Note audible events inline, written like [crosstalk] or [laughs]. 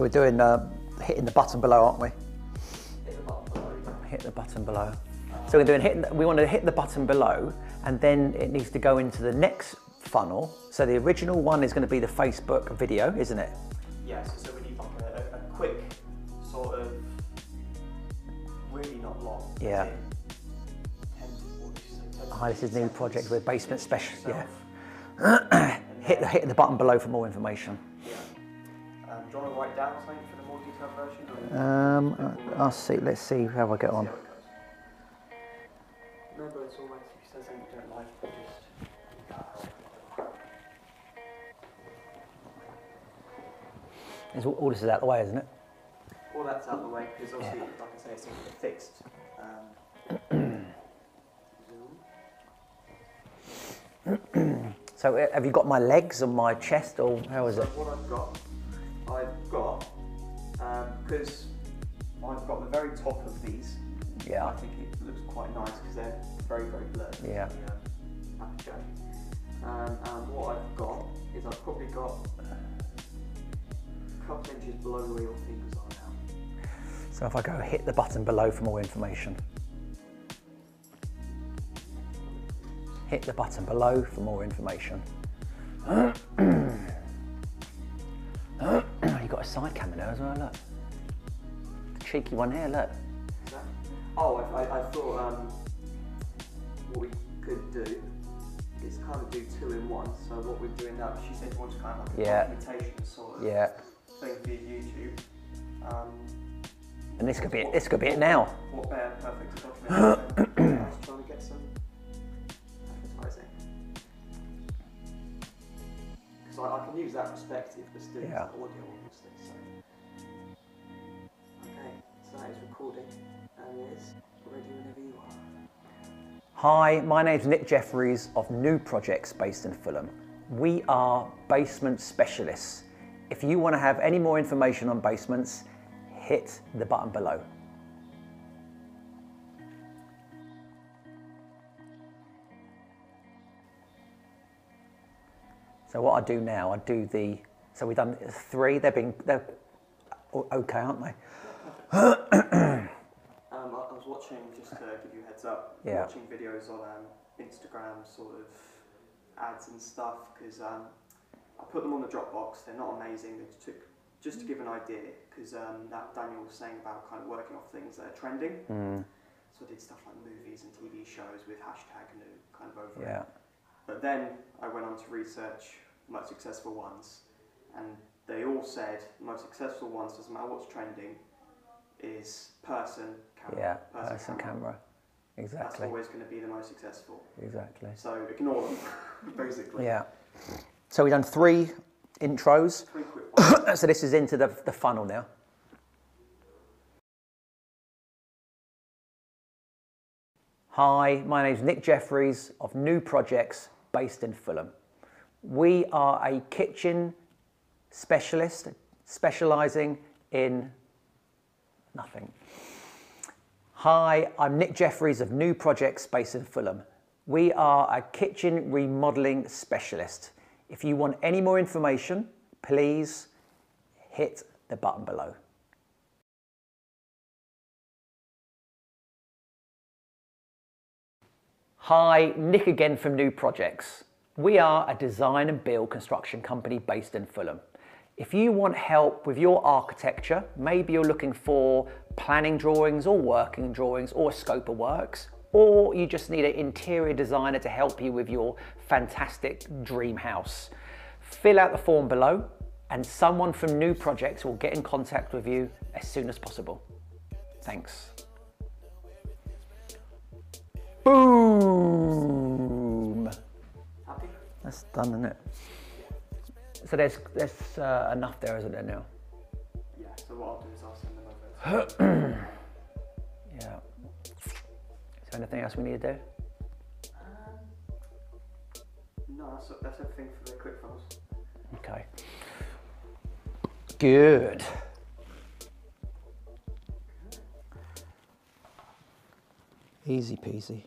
So we're doing uh, hitting the button below, aren't we? Hit the button below. Hit the button below. So we're doing hit, we want to hit the button below, and then it needs to go into the next funnel. So the original one is going to be the Facebook video, isn't it? Yes, so we need like a, a, quick sort of, really not long. Yeah. in 10 to, what did you say, 10 Hi, this is 15 new project with basement special. Yeah. [clears throat] Hit the hit the button below for more information. Yeah. Do you want to write down something for the more detailed version? Um, I'll see. Let's see how I get on. how it goes? Remember, it's always if you say something you don't like, just. Is all, all this is out the way, isn't it? All that's out of the way because obviously, like I say, it's a fixed. Um. [clears throat] So uh, have you got my legs and my chest, or how is So it? Because I've got the very top of these. Yeah. I think it looks quite nice because they're very, very blurred. Yeah. The, um, aperture. Um, and what I've got is I've probably got a couple inches below where your fingers are now. So if I go hit the button below for more information. Hit the button below for more information. [clears throat] You've got a side camera there as well, look. Cheeky one here, look. Oh, I, I, I thought um, what we could do is kind of do two in one. So what we're doing now, she said you want to kind of like a Yeah. documentation sort of Yeah. thing for YouTube. Um, And this could be it, this could be it now. What better perfect documentation? [coughs] I was trying to get some advertising. Because I, I can use that perspective, but still Yeah. audio, obviously. So. And is ready whenever you are. Hi, my name's Nick Jeffries of New Projects based in Fulham. We are basement specialists. If you want to have any more information on basements, hit the button below. So what I do now, I do the, so we've done three, they've been, they're okay, aren't they? [clears throat] Um, I, I was watching, just to give you a heads up, Yeah. watching videos on um, Instagram sort of ads and stuff because um, I put them on the Dropbox. They're not amazing. They took just to give an idea because um, that Daniel was saying about kind of working off things that are trending. Mm, So I did stuff like movies and TV shows with hashtag new kind of over it. But then I went on to research the most successful ones, and they all said the most successful ones doesn't matter what's trending, is person camera. yeah, person camera. That's Exactly, That's always going to be the most successful. exactly. So ignore them, [laughs] basically. Yeah. So we've done three intros. Three [coughs] so this is into the, the funnel now. Hi, my name is Nick Jeffries of New Projects based in Fulham. We are a kitchen specialist specializing in nothing. Hi, I'm Nick Jeffries of New Projects based in Fulham. We are a kitchen remodeling specialist. If you want any more information, please hit the button below. Hi, Nick again from New Projects. We are a design and build construction company based in Fulham. If you want help with your architecture, maybe you're looking for planning drawings or working drawings or a scope of works, or you just need an interior designer to help you with your fantastic dream house, fill out the form below and someone from New Projects will get in contact with you as soon as possible. Thanks. Boom! That's done, isn't it? So there's there's uh, enough there, isn't there now? Yeah, so what I'll do is I'll send them over. [clears throat] Yeah. Is there anything else we need to do? no, that's, that's everything for the quick files. Okay. Good. Easy peasy.